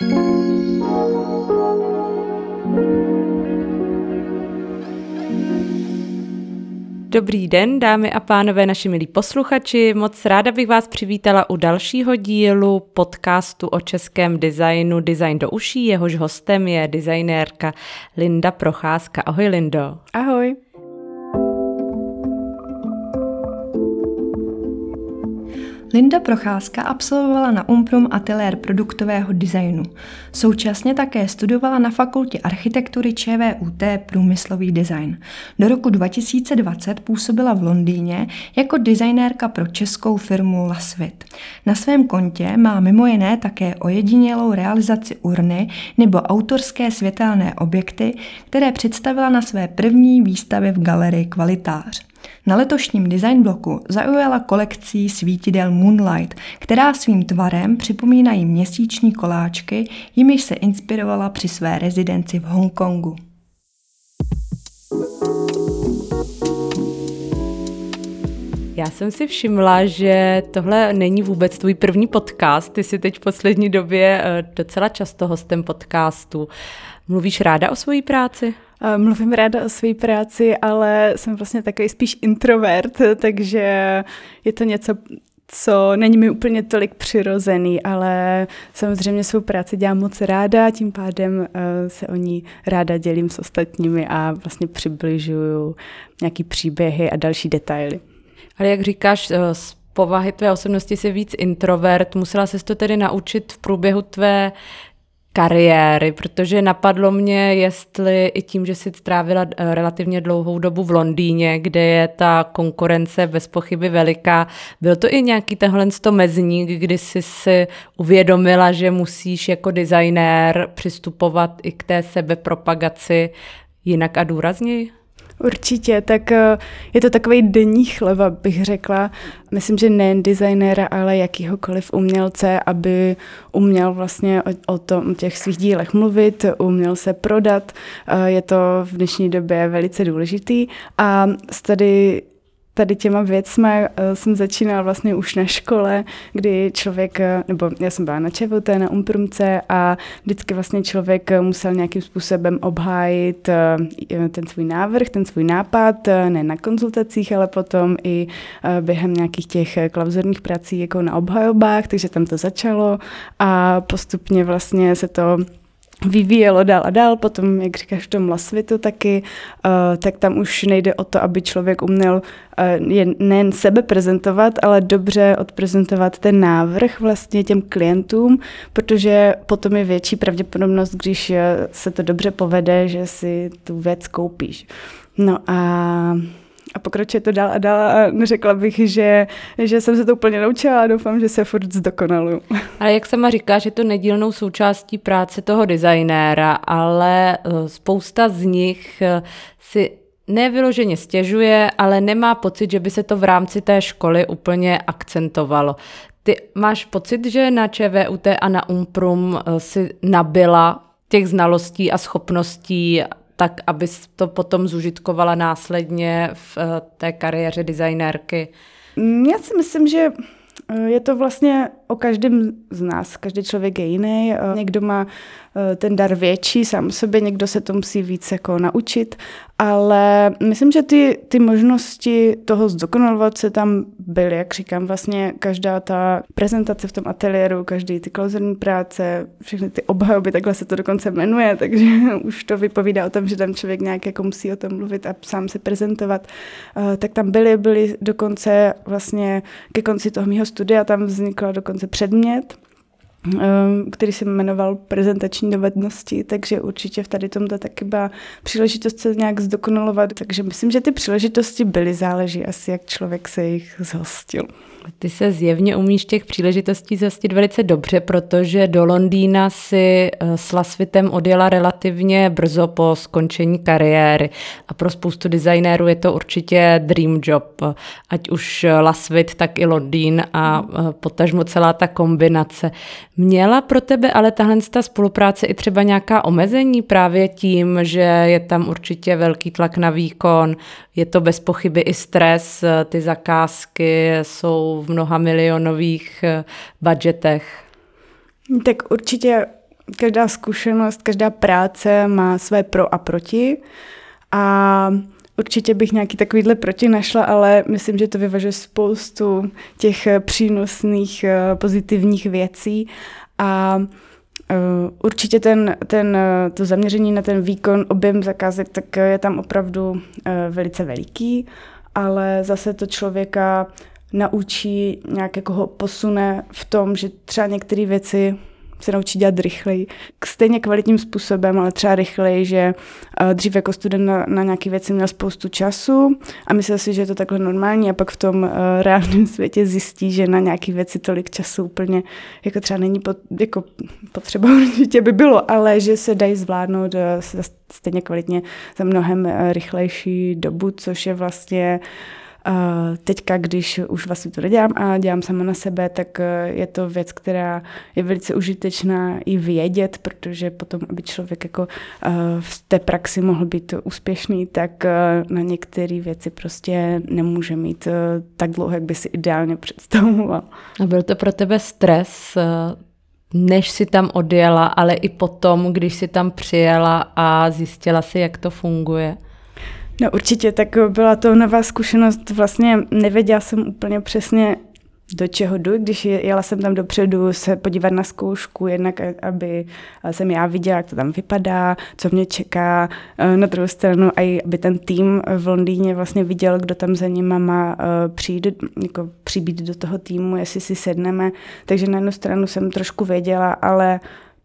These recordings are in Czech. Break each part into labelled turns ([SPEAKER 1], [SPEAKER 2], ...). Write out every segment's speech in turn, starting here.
[SPEAKER 1] Dobrý den, dámy a pánové, naši milí posluchači. Moc ráda bych vás přivítala u dalšího dílu podcastu o českém designu Design do uší. Jehož hostem je designérka Linda Procházka. Ahoj Lindo.
[SPEAKER 2] Ahoj. Linda Procházka absolvovala na Umprum ateliér produktového designu. Současně také studovala na fakultě architektury ČVUT průmyslový design. Do roku 2020 působila v Londýně jako designérka pro českou firmu Lasvit. Na svém kontě má mimo jiné také ojedinělou realizaci urny nebo autorské světelné objekty, které představila na své první výstavě v galerii Kvalitář. Na letošním design bloku zaujala kolekcí svítidel Moonlight, která svým tvarem připomínají měsíční koláčky, jimiž se inspirovala při své rezidenci v Hongkongu.
[SPEAKER 1] Já jsem si všimla, že tohle není vůbec tvůj první podcast. Ty jsi teď v poslední době eh, docela často hostem podcastu. Mluvíš ráda o své práci?
[SPEAKER 2] Mluvím ráda o své práci, ale jsem vlastně takový spíš introvert, takže je to něco, co není mi úplně tolik přirozený, ale samozřejmě svou práci dělám moc ráda, tím pádem eh, se o ní ráda dělím s ostatními a vlastně přibližuju nějaký příběhy a další detaily.
[SPEAKER 1] Ale jak říkáš, eh, z povahy tvé osobnosti jsi víc introvert, musela se to tedy naučit v průběhu tvé kariéry, protože napadlo mě, jestli i tím, že jsi strávila eh, relativně dlouhou dobu v Londýně, kde je ta konkurence bez pochyby veliká, byl to i nějaký tenhle mezník, kdy jsi si uvědomila, že musíš jako designér přistupovat i k té sebepropagaci jinak a důrazněji?
[SPEAKER 2] Určitě, tak eh, je to takový denní chleba, bych řekla. Myslím, že nejen designéra, ale jakýhokoliv umělce, aby uměl vlastně o, o, tom, o těch svých dílech mluvit, uměl se prodat. Eh, je to v dnešní době velice důležitý. A tady tady těma věcmi uh, jsem začínala vlastně už na škole, kdy člověk, uh, nebo já jsem byla na ČVT, na Umprumce a vždycky vlastně člověk musel nějakým způsobem obhájit ten svůj návrh, ten svůj nápad, ne na konzultacích, ale potom i během nějakých těch klauzurních prací jako na obhajobách, takže tam to začalo a postupně vlastně se to vyvíjelo dál a dál, potom, jak říkáš, v tom lasvitu taky, uh, tak tam už nejde o to, aby člověk uměl jen, nejen sebe prezentovat, ale dobře odprezentovat ten návrh vlastně těm klientům, protože potom je větší pravděpodobnost, když eh, se to dobře povede, že si tu věc koupíš. No a a pokračuje to dál a dál a neřekla bych, že, že jsem se to úplně naučila a doufám, že se furt zdokonaluju.
[SPEAKER 1] Ale jak sama říká, že to nedílnou součástí práce toho designéra, ale eh, spousta z nich eh, si nevyloženě stěžuje, ale nemá pocit, že by se to v rámci té školy úplně akcentovalo. Ty máš pocit, že na ČVUT a na Umprum eh, si nabila těch znalostí a schopností tak abys to potom zužitkovala následně v eh, té kariéře designérky?
[SPEAKER 2] Já si myslím, že eh, je to vlastně o každém z nás. Každý člověk je jiný. Eh, někdo má ten dar větší sám sobě, někdo se to musí víc jako naučit ale myslím, že ty, ty možnosti toho zdokonalovat se tam byly, jak říkám, vlastně každá ta prezentace v tom ateliéru, každý ty klauzerní práce, všechny ty obhajoby, takhle se to dokonce jmenuje, takže už to vypovídá o tom, že tam člověk nějak jako musí o tom mluvit a sám se prezentovat. Uh, tak tam byly, byly dokonce vlastně ke konci toho mého studia, tam vznikl dokonce předmět, Ehm, který se jmenoval prezentační dovednosti, takže určitě v tady tomto taky byla příležitost se nějak zdokonalovat, takže myslím, že ty příležitosti byly, záleží asi, jak člověk se jich zhostil.
[SPEAKER 1] Ty se zjevně umíš těch příležitostí zjistit velice dobře, protože do Londýna si eh, s Lasvitem odjela relativně brzo po skončení kariéry. A pro spoustu designérů je to určitě dream job. Ať už Lasvit, tak i Londýn a eh, potažmo celá ta kombinace. Měla pro tebe ale tahle ta spolupráce i třeba nějaká omezení právě tím, že je tam určitě velký tlak na výkon, je to bez pochyby i stres, ty zakázky jsou v mnoha milionových eh, budgetech.
[SPEAKER 2] Tak určitě každá zkušenost, každá práce má své pro a proti. A určitě bych nějaký takovýhle proti našla, ale myslím, že to vyvažuje spoustu těch přínosných pozitivních věcí. A určitě ten, ten, to zaměření na ten výkon, objem zakázek, tak je tam opravdu velice veliký, ale zase to člověka naučí, nějak jako ho posune v tom, že třeba některé věci se naučí dělat rychleji. Stejně kvalitním způsobem, ale třeba rychleji, že eh, dřív jako student na, na nějaké věci měl spoustu času a myslel si, že je to takhle normální a pak v tom uh, reálném světě zjistí, že na nějaké věci tolik času úplně jako třeba není pot, jako potřeba určitě by bylo, ale že se dají zvládnout uh, stejně kvalitně za mnohem rychlejší dobu, což je vlastně uh, Teďka, když už vlastně to nedělám a dělám sama na sebe, tak e, je to věc, která je velice užitečná i vědět, protože potom, aby člověk jako e, v té praxi mohl být úspěšný, tak e, na některé věci prostě nemůže mít tak dlouho, jak by si ideálně představoval.
[SPEAKER 1] A byl to pro tebe stres než si tam odjela, ale i potom, když si tam přijela a zjistila si, jak to funguje?
[SPEAKER 2] No určitě, tak byla to nová zkušenost. Vlastně nevěděla jsem úplně přesně, do čeho jdu, když jela jsem tam dopředu se podívat na zkoušku, jednak aby jsem já viděla, jak to tam vypadá, co mě čeká. Na druhou stranu, i aby ten tým v Londýně vlastně viděl, kdo tam za nima má eh, přijít, jako přibít do toho týmu, jestli si sedneme. Takže na jednu stranu jsem trošku věděla, ale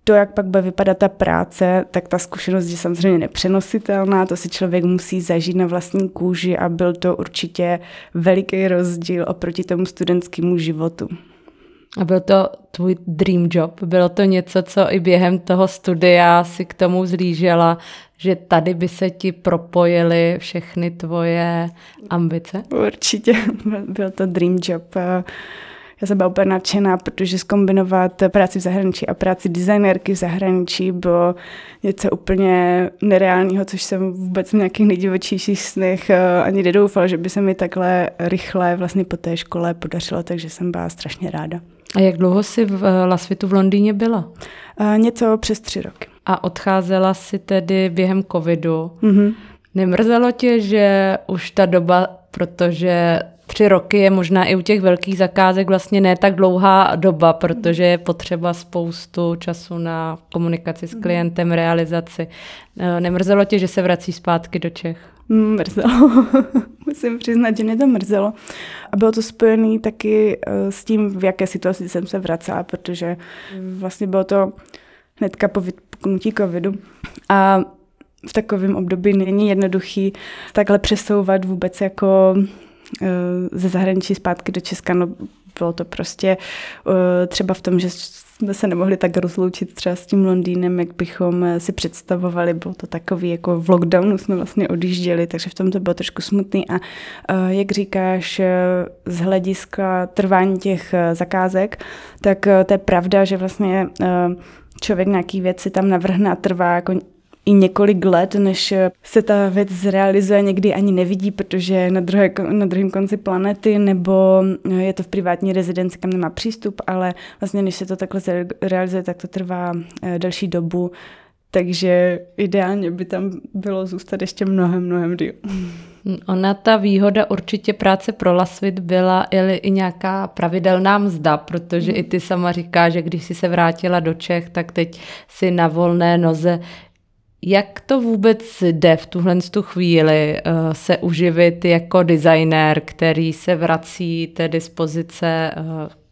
[SPEAKER 2] to, jak pak bude vypadat ta práce, tak ta zkušenost je samozřejmě nepřenositelná, to si člověk musí zažít na vlastní kůži a byl to určitě veliký rozdíl oproti tomu studentskému životu.
[SPEAKER 1] A byl to tvůj dream job? Bylo to něco, co i během toho studia si k tomu zlížela, že tady by se ti propojily všechny tvoje ambice?
[SPEAKER 2] Určitě, byl to dream job já jsem byla úplně nadšená, protože zkombinovat práci v zahraničí a práci designérky v zahraničí bylo něco úplně nereálního, což jsem vůbec v nějakých nejdivočejších snech eh, ani nedoufala, že by se mi takhle rychle vlastně po té škole podařilo, takže jsem byla strašně ráda.
[SPEAKER 1] A jak dlouho jsi v eh, Lasvitu v Londýně byla?
[SPEAKER 2] Uh, něco přes tři roky.
[SPEAKER 1] A odcházela si tedy během covidu. Mm-hmm. Nemrzelo tě, že už ta doba, protože tři roky je možná i u těch velkých zakázek vlastně ne tak dlouhá doba, protože je potřeba spoustu času na komunikaci s klientem, realizaci. Eh, nemrzelo tě, že se vrací zpátky do Čech?
[SPEAKER 2] Mrzelo. Musím přiznat, že mě to mrzelo. A bylo to spojené taky eh, s tím, v jaké situaci jsem se vracela, protože vlastně bylo to hnedka po vypuknutí covidu. A v takovém období není jednoduchý takhle přesouvat vůbec jako ze zahraničí zpátky do Česka, no bylo to prostě eh, třeba v tom, že jsme se nemohli tak rozloučit třeba s tím Londýnem, jak bychom eh, si představovali. Bylo to takový, jako v lockdownu jsme vlastně odjížděli, takže v tom to bylo trošku smutný. A jak říkáš, z hlediska trvání těch zakázek, tak to je pravda, že vlastně člověk nějaký věci tam navrhne a trvá jako i několik let, než se ta věc zrealizuje, někdy ani nevidí, protože na, druhé, na druhém konci planety, nebo je to v privátní rezidenci, kam nemá přístup, ale vlastně než se to takhle realizuje, tak to trvá eh, delší dobu, takže ideálně by tam bylo zůstat ještě mnohem, mnohem díl.
[SPEAKER 1] Ona ta výhoda určitě práce pro Lasvit byla i, i nějaká pravidelná mzda, protože i ty sama říká, že když si se vrátila do Čech, tak teď si na volné noze jak to vůbec jde v tuhle tu chvíli uh, se uživit jako designér, který se vrací té dispozice uh,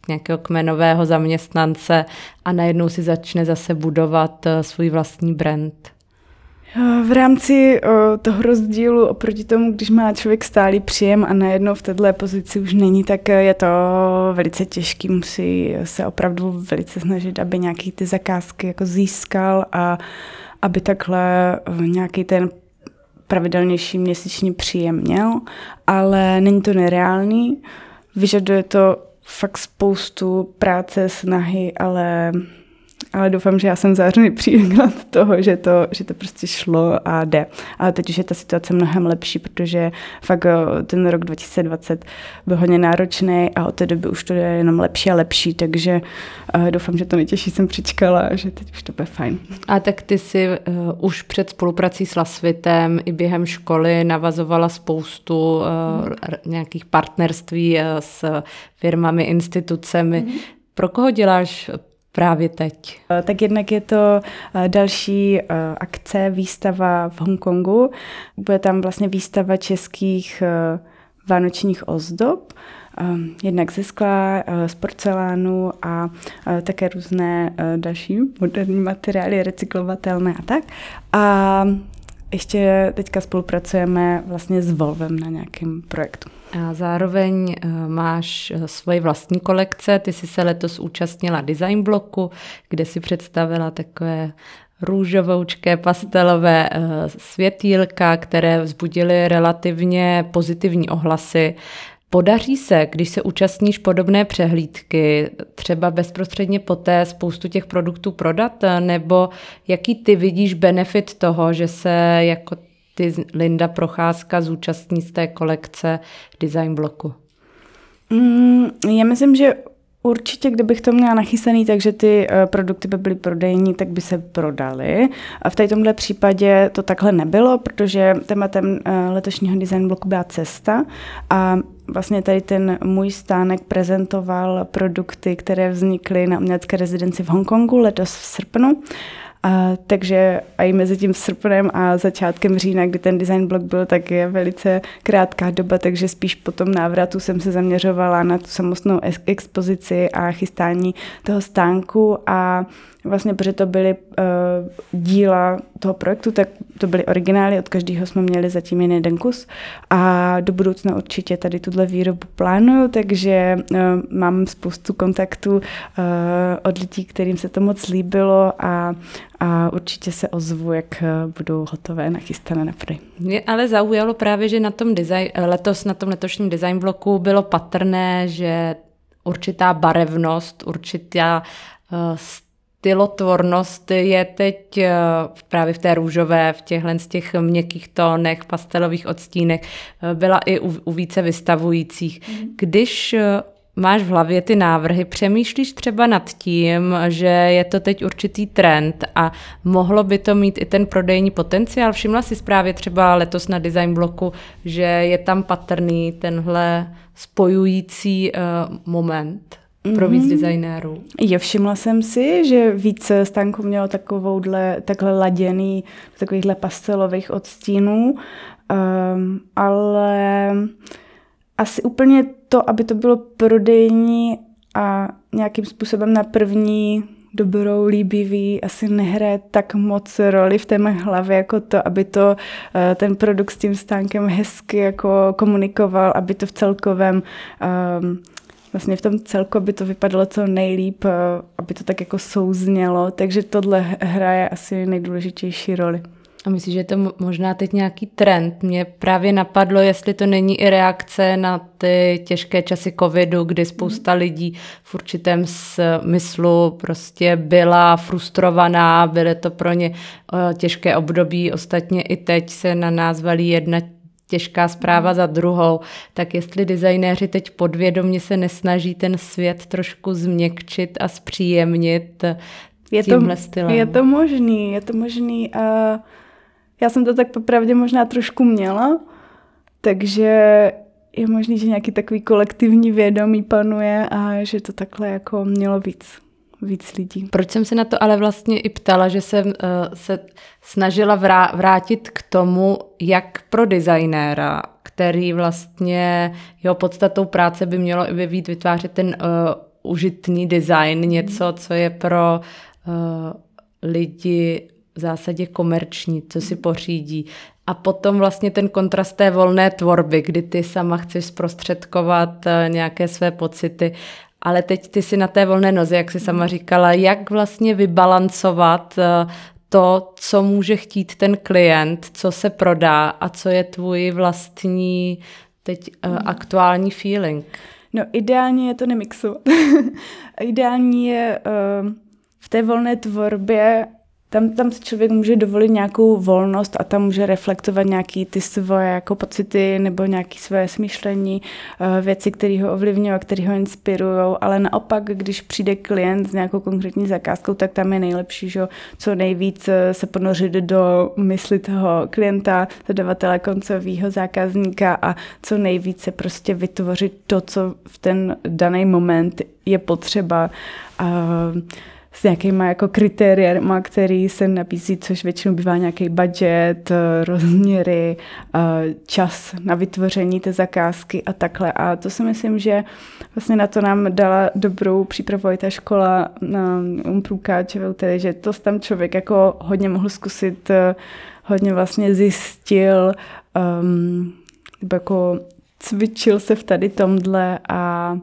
[SPEAKER 1] nějakého kmenového zaměstnance a najednou si začne zase budovat uh, svůj vlastní brand?
[SPEAKER 2] V rámci toho rozdílu oproti tomu, když má člověk stálý příjem a najednou v této pozici už není, tak je to velice těžký. Musí se opravdu velice snažit, aby nějaký ty zakázky jako získal a aby takhle nějaký ten pravidelnější měsíční příjem měl, ale není to nereálný. Vyžaduje to fakt spoustu práce, snahy, ale ale doufám, že já jsem zářený příklad toho, že to, že to prostě šlo a jde. Ale teď už je ta situace mnohem lepší, protože fakt eh, ten rok 2020 byl hodně náročný a od té doby už to je jenom lepší a lepší, takže uh, doufám, že to nejtěžší jsem přičkala a že teď už to bude fajn.
[SPEAKER 1] A tak ty si uh, už před spoluprací s Lasvitem i během školy navazovala spoustu uh, hmm. nějakých partnerství uh, s firmami, institucemi. Hmm. Pro koho děláš právě teď?
[SPEAKER 2] Eh, tak jednak je to eh, další eh, akce, výstava v Hongkongu. Bude tam vlastně výstava českých vánočních ozdob, jednak ze skla, z porcelánu a také různé další moderní materiály, recyklovatelné a tak. A ještě teďka spolupracujeme vlastně s Volvem na nějakém projektu.
[SPEAKER 1] A zároveň eh, máš eh, svoji vlastní kolekce. Ty jsi se letos účastnila design bloku, kde si představila takové růžovoučké pastelové eh, světýlka, které vzbudily relativně pozitivní ohlasy. Podaří se, když se účastníš podobné přehlídky, třeba bezprostředně poté spoustu těch produktů prodat, nebo jaký ty vidíš benefit toho, že se jako ty Linda Procházka zúčastní z té kolekce design bloku?
[SPEAKER 2] Mm, já myslím, že Určitě, kdybych to měla nachystaný, takže ty uh, produkty by byly prodejní, tak by se prodaly. A v tomhle případě to takhle nebylo, protože tématem uh, letošního design bloku byla cesta a vlastně tady ten můj stánek prezentoval produkty, které vznikly na umělecké rezidenci v Hongkongu letos v srpnu. A, takže i mezi tím srpnem a začátkem října, kdy ten design blog byl, tak je velice krátká doba, takže spíš po tom návratu jsem se zaměřovala na tu samostnou expozici a chystání toho stánku. A vlastně, protože to byly uh, díla toho projektu, tak to byly originály, od každého jsme měli zatím jen jeden kus. A do budoucna určitě tady tuhle výrobu plánuju, takže uh, mám spoustu kontaktů uh, od lidí, kterým se to moc líbilo a, a určitě se ozvu, jak budou hotové, nachystané na prodej.
[SPEAKER 1] Mě ale zaujalo právě, že na tom design, letos na tom letošním design bloku bylo patrné, že určitá barevnost, určitá uh, stylotvornost je teď eh, právě v té růžové, v těchhle z těch měkkých tónech, pastelových odstínech, eh, byla i u, u více vystavujících. Mhm. Když eh, máš v hlavě ty návrhy, přemýšlíš třeba nad tím, že je to teď určitý trend a mohlo by to mít i ten prodejní potenciál. Všimla si právě třeba letos na design bloku, že je tam patrný tenhle spojující uh, moment pro víc mm-hmm. designérů.
[SPEAKER 2] Je, všimla jsem si, že víc stánků mělo takovouhle, takhle laděný, takovýchhle pastelových odstínů, um, ale asi úplně to, aby to bylo prodejní a nějakým způsobem na první dobrou, líbivý, asi nehraje tak moc roli v té mé hlavě, jako to, aby to uh, ten produkt s tím stánkem hezky jako komunikoval, aby to v celkovém um, vlastně v tom celku, aby to vypadalo co nejlíp, eh, aby to tak jako souznělo, takže tohle hraje asi nejdůležitější roli.
[SPEAKER 1] A myslíš, že je to možná teď nějaký trend? Mě právě napadlo, jestli to není i reakce na ty těžké časy covidu, kdy spousta mm. lidí v určitém smyslu prostě byla frustrovaná, byly to pro ně eh, těžké období. Ostatně i teď se na nás valí jedna těžká zpráva za druhou, tak jestli designéři teď podvědomě se nesnaží ten svět trošku změkčit a zpříjemnit je
[SPEAKER 2] to,
[SPEAKER 1] stylem.
[SPEAKER 2] Je to možný, je to možný a já jsem to tak popravdě možná trošku měla, takže je možný, že nějaký takový kolektivní vědomí panuje a že to takhle jako mělo víc víc lidí.
[SPEAKER 1] Proč jsem se na to ale vlastně i ptala, že jsem uh, se snažila vrá- vrátit k tomu, jak pro designéra, který vlastně jeho podstatou práce by mělo i být vytvářet ten uh, užitný design, něco, co je pro uh, lidi v zásadě komerční, co si pořídí. A potom vlastně ten kontrast té volné tvorby, kdy ty sama chceš zprostředkovat nějaké své pocity ale teď ty si na té volné noze, jak si sama říkala, jak vlastně vybalancovat eh, to, co může chtít ten klient, co se prodá a co je tvůj vlastní teď uh, aktuální feeling.
[SPEAKER 2] No ideálně je to nemixovat. ideální je uh, v té volné tvorbě tam, tam si člověk může dovolit nějakou volnost a tam může reflektovat nějaký ty svoje jako pocity nebo nějaké své smýšlení, eh, věci, které ho ovlivňují a které ho inspirují, ale naopak, když přijde klient s nějakou konkrétní zakázkou, tak tam je nejlepší, že co nejvíc eh, se ponořit do mysli toho klienta, zadavatele koncového zákazníka a co nejvíce prostě vytvořit to, co v ten daný moment je potřeba. Uh, s nějakýma jako kritériama, který se nabízí, což většinou bývá nějaký budget, rozměry, čas na vytvoření té zakázky a takhle. A to si myslím, že vlastně na to nám dala dobrou přípravu i ta škola na Umprůkáč, tedy, že to tam člověk jako hodně mohl zkusit, hodně vlastně zjistil, um, jako cvičil se v tady tomhle a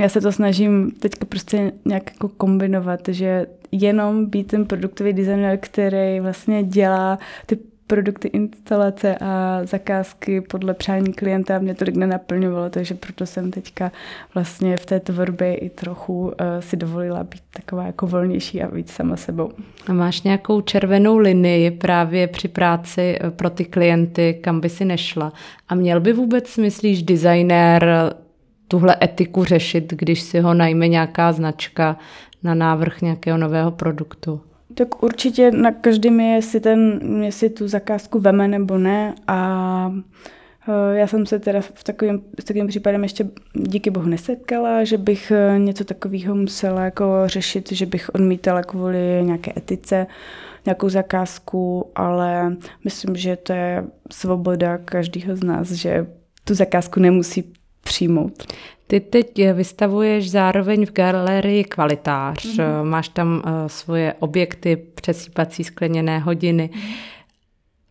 [SPEAKER 2] já se to snažím teďka prostě nějak jako kombinovat, že jenom být ten produktový designer, který vlastně dělá ty produkty, instalace a zakázky podle přání klienta mě tolik nenaplňovalo, takže proto jsem teďka vlastně v té tvorbě i trochu uh, si dovolila být taková jako volnější a víc sama sebou.
[SPEAKER 1] A máš nějakou červenou linii právě při práci eh, pro ty klienty, kam by si nešla? A měl by vůbec, myslíš, designér tuhle etiku řešit, když si ho najme nějaká značka na návrh nějakého nového produktu?
[SPEAKER 2] Tak určitě na každém je, jestli, ten, jestli tu zakázku veme nebo ne a eh, já jsem se teda v takovém, v takovém případem ještě díky bohu nesetkala, že bych eh, něco takového musela jako řešit, že bych odmítala kvůli nějaké etice nějakou zakázku, ale myslím, že to je svoboda každého z nás, že tu zakázku nemusí přijmout.
[SPEAKER 1] Ty teď vystavuješ zároveň v galerii Kvalitář. Mm-hmm. Máš tam uh, svoje objekty, přesýpací skleněné hodiny. Mm-hmm.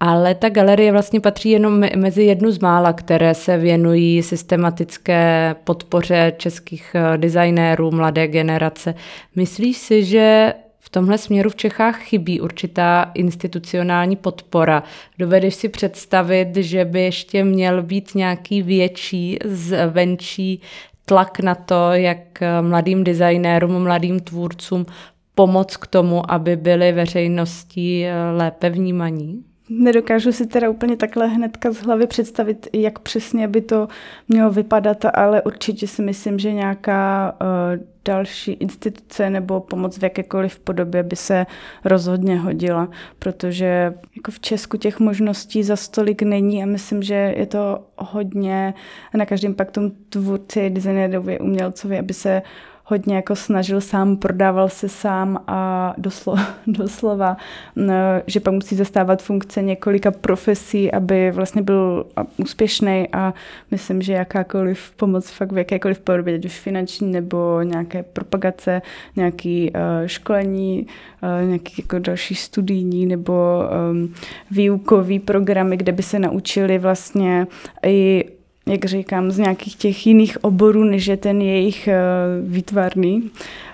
[SPEAKER 1] Ale ta galerie vlastně patří jenom mezi jednu z mála, které se věnují systematické podpoře českých eh, designérů, mladé generace. Myslíš si, že v tomhle směru v Čechách chybí určitá institucionální podpora. Dovedeš si představit, že by ještě měl být nějaký větší, zvenčí tlak na to, jak mladým designérům, mladým tvůrcům pomoct k tomu, aby byli veřejností lépe vnímaní?
[SPEAKER 2] Nedokážu si teda úplně takhle hnedka z hlavy představit, jak přesně by to mělo vypadat, ale určitě si myslím, že nějaká uh, další instituce nebo pomoc v jakékoliv podobě by se rozhodně hodila, protože jako v Česku těch možností za stolik není a myslím, že je to hodně. Na každém pak tom tvůrci, designérovi, umělcovi, aby se hodně jako snažil sám, prodával se sám a doslova, doslova že pak musí zastávat funkce několika profesí, aby vlastně byl úspěšný a myslím, že jakákoliv pomoc fakt v jakékoliv podobě, ať už finanční nebo nějaké propagace, nějaké uh, školení, uh, nějaký jako další studijní nebo um, výukový programy, kde by se naučili vlastně i jak říkám, z nějakých těch jiných oborů, než je ten jejich eh, výtvarný,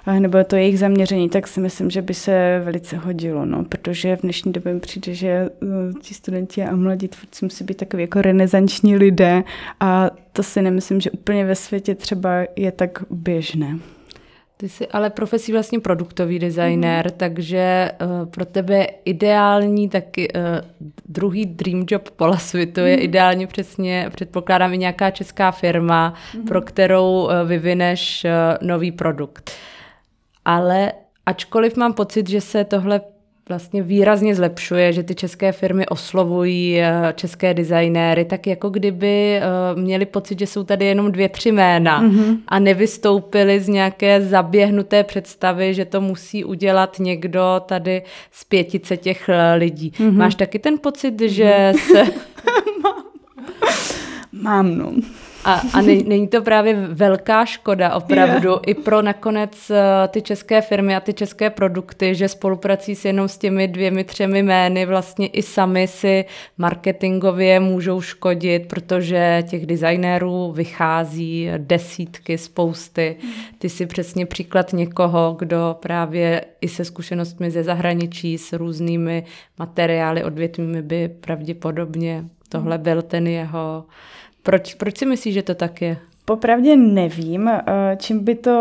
[SPEAKER 2] eh, nebo to jejich zaměření, tak si myslím, že by se velice hodilo, no, protože v dnešní době mi přijde, že eh, ti studenti a mladí tvůrci musí být takový jako renesanční lidé a to si nemyslím, že úplně ve světě třeba je tak běžné.
[SPEAKER 1] Ty jsi ale profesí vlastně produktový designer, mm. takže uh, pro tebe ideální taky uh, druhý dream job po světu mm. je mhm. ideálně přesně, předpokládám, i nějaká česká firma, mm. pro kterou uh, vyvineš uh, nový produkt. Ale ačkoliv mám pocit, že se tohle vlastně výrazně zlepšuje, že ty české firmy oslovují eh, české designéry, tak jako kdyby eh, měli pocit, že jsou tady jenom dvě, tři jména mm-hmm. a nevystoupili z nějaké zaběhnuté představy, že to musí udělat někdo tady z pětice těch eh, lidí. Mm-hmm. Máš taky ten pocit, že se...
[SPEAKER 2] Mám, no.
[SPEAKER 1] A, a ne, není to právě velká škoda opravdu yeah. i pro nakonec uh, ty české firmy a ty české produkty, že spoluprací s jenom s těmi dvěmi, třemi jmény vlastně i sami si marketingově můžou škodit, protože těch designérů vychází desítky, spousty. Ty si přesně příklad někoho, kdo právě i se zkušenostmi ze zahraničí s různými materiály odvětvími by pravděpodobně tohle byl ten jeho proč, proč si myslíš, že to tak je?
[SPEAKER 2] popravdě nevím, eh, čím by to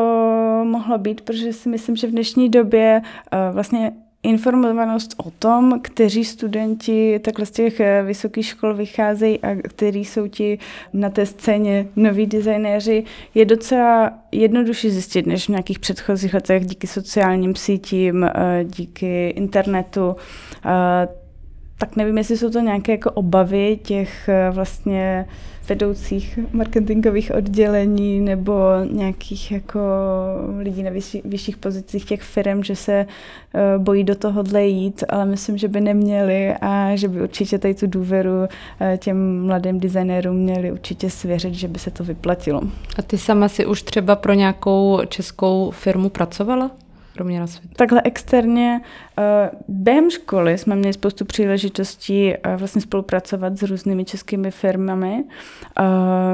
[SPEAKER 2] mohlo být, protože si myslím, že v dnešní době eh, vlastně informovanost o tom, kteří studenti takhle z těch eh, vysokých škol vycházejí a kteří jsou ti na té scéně noví designéři, je docela jednodušší zjistit než v nějakých předchozích letech díky sociálním sítím, díky internetu tak nevím, jestli jsou to nějaké jako obavy těch vlastně vedoucích marketingových oddělení nebo nějakých jako lidí na vyšší, vyšších pozicích těch firm, že se uh, bojí do tohohle jít, ale myslím, že by neměli a že by určitě tady tu důvěru uh, těm mladým designérům měli určitě svěřit, že by se to vyplatilo.
[SPEAKER 1] A ty sama si už třeba pro nějakou českou firmu pracovala? Proměna světa?
[SPEAKER 2] Takhle externě eh, během školy jsme měli spoustu příležitostí eh, vlastně spolupracovat s různými českými firmami. Eh,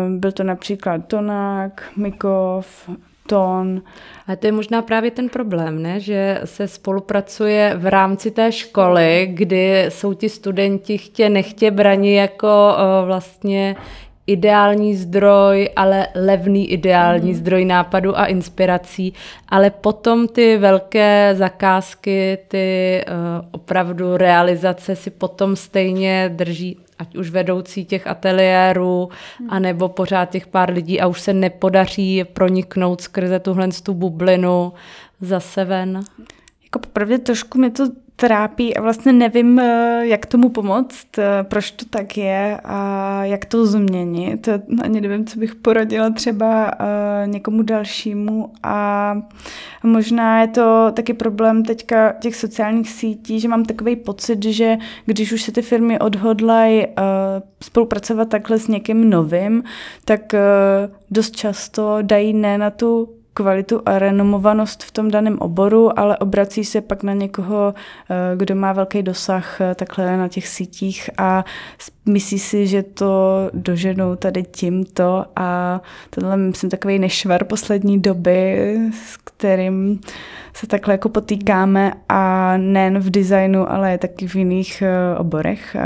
[SPEAKER 2] byl to například Tonák, Mikov, Ton.
[SPEAKER 1] A to je možná právě ten problém, ne? že se spolupracuje v rámci té školy, kdy jsou ti studenti chtě nechtě braní jako vlastně ideální zdroj, ale levný ideální mm. zdroj nápadu a inspirací, ale potom ty velké zakázky, ty uh, opravdu realizace si potom stejně drží ať už vedoucí těch ateliérů, mm. anebo pořád těch pár lidí a už se nepodaří proniknout skrze tuhle tu bublinu zase ven.
[SPEAKER 2] Jako popravdě trošku mi to trápí a vlastně nevím, eh, jak tomu pomoct, eh, proč to tak je a jak to změnit. Ani nevím, co bych poradila třeba eh, někomu dalšímu a možná je to taky problém teďka těch sociálních sítí, že mám takový pocit, že když už se ty firmy odhodlají spolupracovat takhle s někým novým, tak dost často dají ne na tu kvalitu a renomovanost v tom daném oboru, ale obrací se pak na někoho, eh, kdo má velký dosah eh, takhle na těch sítích a myslí si, že to doženou tady tímto a tohle myslím takový nešvar poslední doby, s kterým se takhle jako potýkáme a nejen v designu, ale taky v jiných eh, oborech.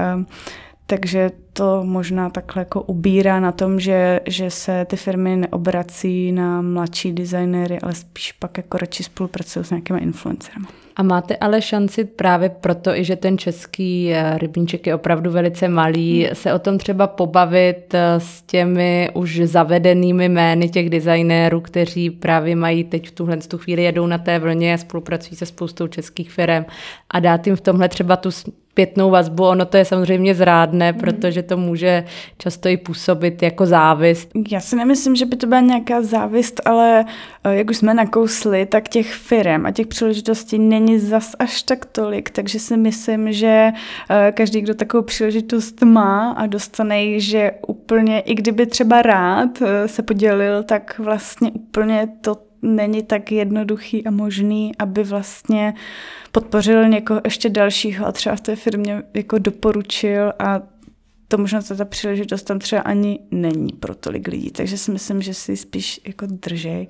[SPEAKER 2] Takže to možná takhle jako ubírá na tom, že, že se ty firmy neobrací na mladší designéry, ale spíš pak jako radši spolupracují s nějakými influencerami.
[SPEAKER 1] A máte ale šanci právě proto, i že ten český eh, rybníček je opravdu velice malý, hmm. se o tom třeba pobavit eh, s těmi už zavedenými jmény těch designérů, kteří právě mají teď v tuhle tu chvíli jedou na té vlně, spolupracují se spoustou českých firm a dát jim v tomhle třeba tu zpětnou vazbu. Ono to je samozřejmě zrádné, mm. protože to může často i působit jako závist.
[SPEAKER 2] Já si nemyslím, že by to byla nějaká závist, ale eh, jak už jsme nakousli, tak těch firm a těch příležitostí není zas až tak tolik, takže si myslím, že eh, každý, kdo takovou příležitost má a dostane že úplně, i kdyby třeba rád eh, se podělil, tak vlastně úplně to není tak jednoduchý a možný, aby vlastně podpořil někoho ještě dalšího a třeba v té firmě jako doporučil a to možná ta příležitost tam třeba ani není pro tolik lidí, takže si myslím, že si spíš jako držej.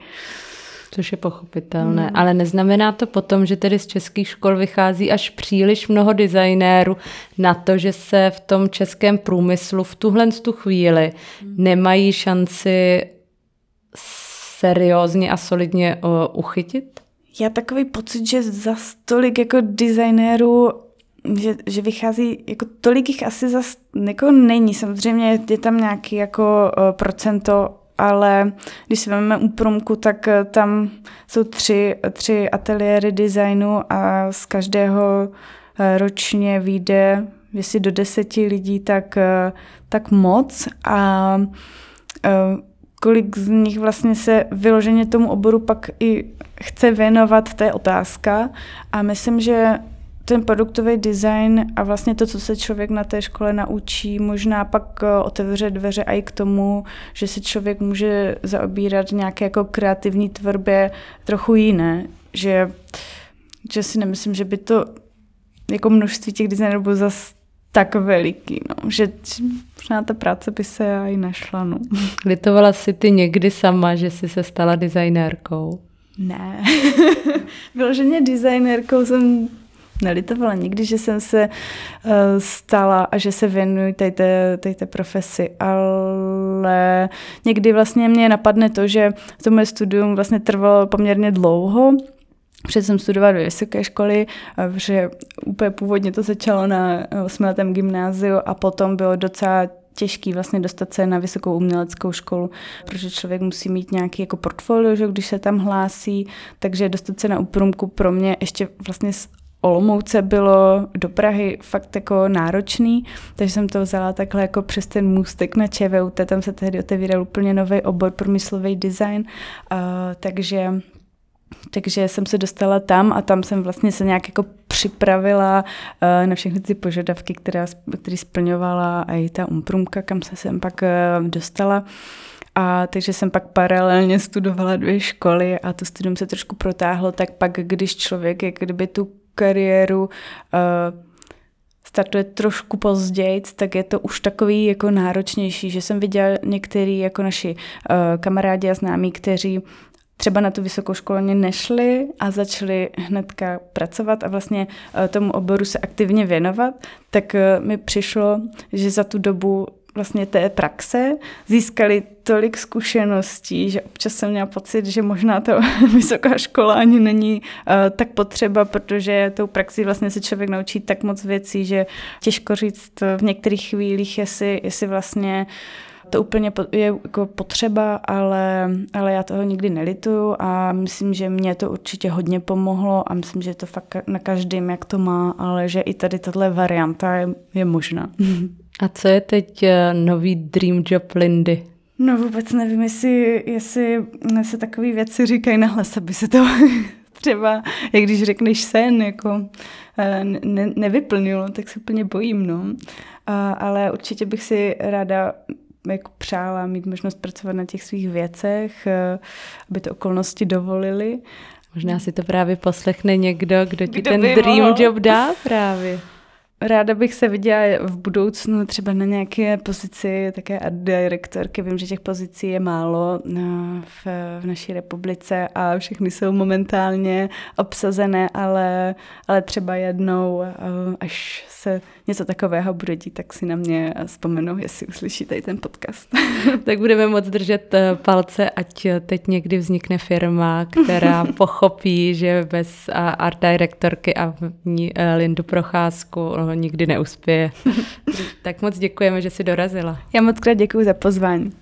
[SPEAKER 1] Což je pochopitelné, hmm. ale neznamená to potom, že tedy z českých škol vychází až příliš mnoho designérů na to, že se v tom českém průmyslu v tuhle tu chvíli hmm. nemají šanci seriózně a solidně uh, uchytit?
[SPEAKER 2] Já takový pocit, že za tolik jako designérů že, že vychází, jako tolik jich asi zas jako není. Samozřejmě je tam nějaký jako uh, procento, ale když si vezmeme u promku, tak uh, tam jsou tři, tři ateliéry designu a z každého uh, ročně vyjde, jestli do deseti lidí, tak, tak moc. A kolik z nich vlastně se vyloženě tomu oboru pak i chce věnovat, to je otázka. A myslím, že ten produktový design a vlastně to, co se člověk na té škole naučí, možná pak eh, otevře dveře i k tomu, že se člověk může zaobírat nějaké jako kreativní tvorbě trochu jiné. Že, že si nemyslím, že by to jako množství těch designerů bylo zase tak veliký, no, že možná ta práce by se i našla. No.
[SPEAKER 1] Litovala jsi ty někdy sama, že jsi se stala designérkou?
[SPEAKER 2] Ne. Vyloženě designérkou jsem nelitovala nikdy, že jsem se uh, stala a že se věnuji té, té, profesi, ale někdy vlastně mě napadne to, že to moje studium vlastně trvalo poměrně dlouho, Před jsem studovala do vysoké školy, protože úplně původně to začalo na 8. gymnáziu a potom bylo docela těžký vlastně dostat se na vysokou uměleckou školu, protože člověk musí mít nějaký jako portfolio, že když se tam hlásí, takže dostat se na uprumku pro mě ještě vlastně z Olomouce bylo do Prahy fakt jako náročný, takže jsem to vzala takhle jako přes ten můstek na ČVUT, tam se tehdy otevíral úplně nový obor průmyslový design, uh, takže takže jsem se dostala tam a tam jsem vlastně se nějak jako připravila uh, na všechny ty požadavky, které, které splňovala a i ta umprumka, kam se jsem pak uh, dostala. A takže jsem pak paralelně studovala dvě školy a to studium se trošku protáhlo, tak pak, když člověk jak kdyby tu kariéru uh, startuje trošku později, tak je to už takový jako náročnější, že jsem viděla některý jako naši uh, kamarádi a známí, kteří třeba na tu vysokou školu nešli a začali hnedka pracovat a vlastně uh, tomu oboru se aktivně věnovat, tak uh, mi přišlo, že za tu dobu vlastně té praxe, získali tolik zkušeností, že občas jsem měla pocit, že možná ta vysoká škola ani není uh, tak potřeba, protože tou praxi vlastně se člověk naučí tak moc věcí, že těžko říct v některých chvílích, jestli, jestli vlastně to úplně je jako potřeba, ale, ale já toho nikdy nelituju a myslím, že mě to určitě hodně pomohlo a myslím, že to fakt na každém, jak to má, ale že i tady tahle varianta je, je možná.
[SPEAKER 1] A co je teď eh, nový dream job Lindy?
[SPEAKER 2] No vůbec nevím, jestli, jestli se takové věci říkají nahlas, aby se to třeba, jak když řekneš sen, jako eh, ne, nevyplnilo, tak se úplně bojím, no. A, ale určitě bych si ráda jako přála mít možnost pracovat na těch svých věcech, eh, aby to okolnosti dovolily.
[SPEAKER 1] Možná si to právě poslechne někdo, kdo ti kdo ten dream mohl? job dá právě.
[SPEAKER 2] Ráda bych se viděla v budoucnu třeba na nějaké pozici také art direktorky. Vím, že těch pozicí je málo eh, v, v naší republice a všechny jsou momentálně obsazené, ale, ale třeba jednou, eh, až se něco takového bude dít, tak si na mě vzpomenou, jestli uslyší tady ten podcast.
[SPEAKER 1] tak budeme moc držet eh, palce, ať teď někdy vznikne firma, která pochopí, že bez art direktorky a Lindu Procházku nikdy neuspěje. tak moc děkujeme, že jsi dorazila.
[SPEAKER 2] Já moc krát děkuji za pozvání.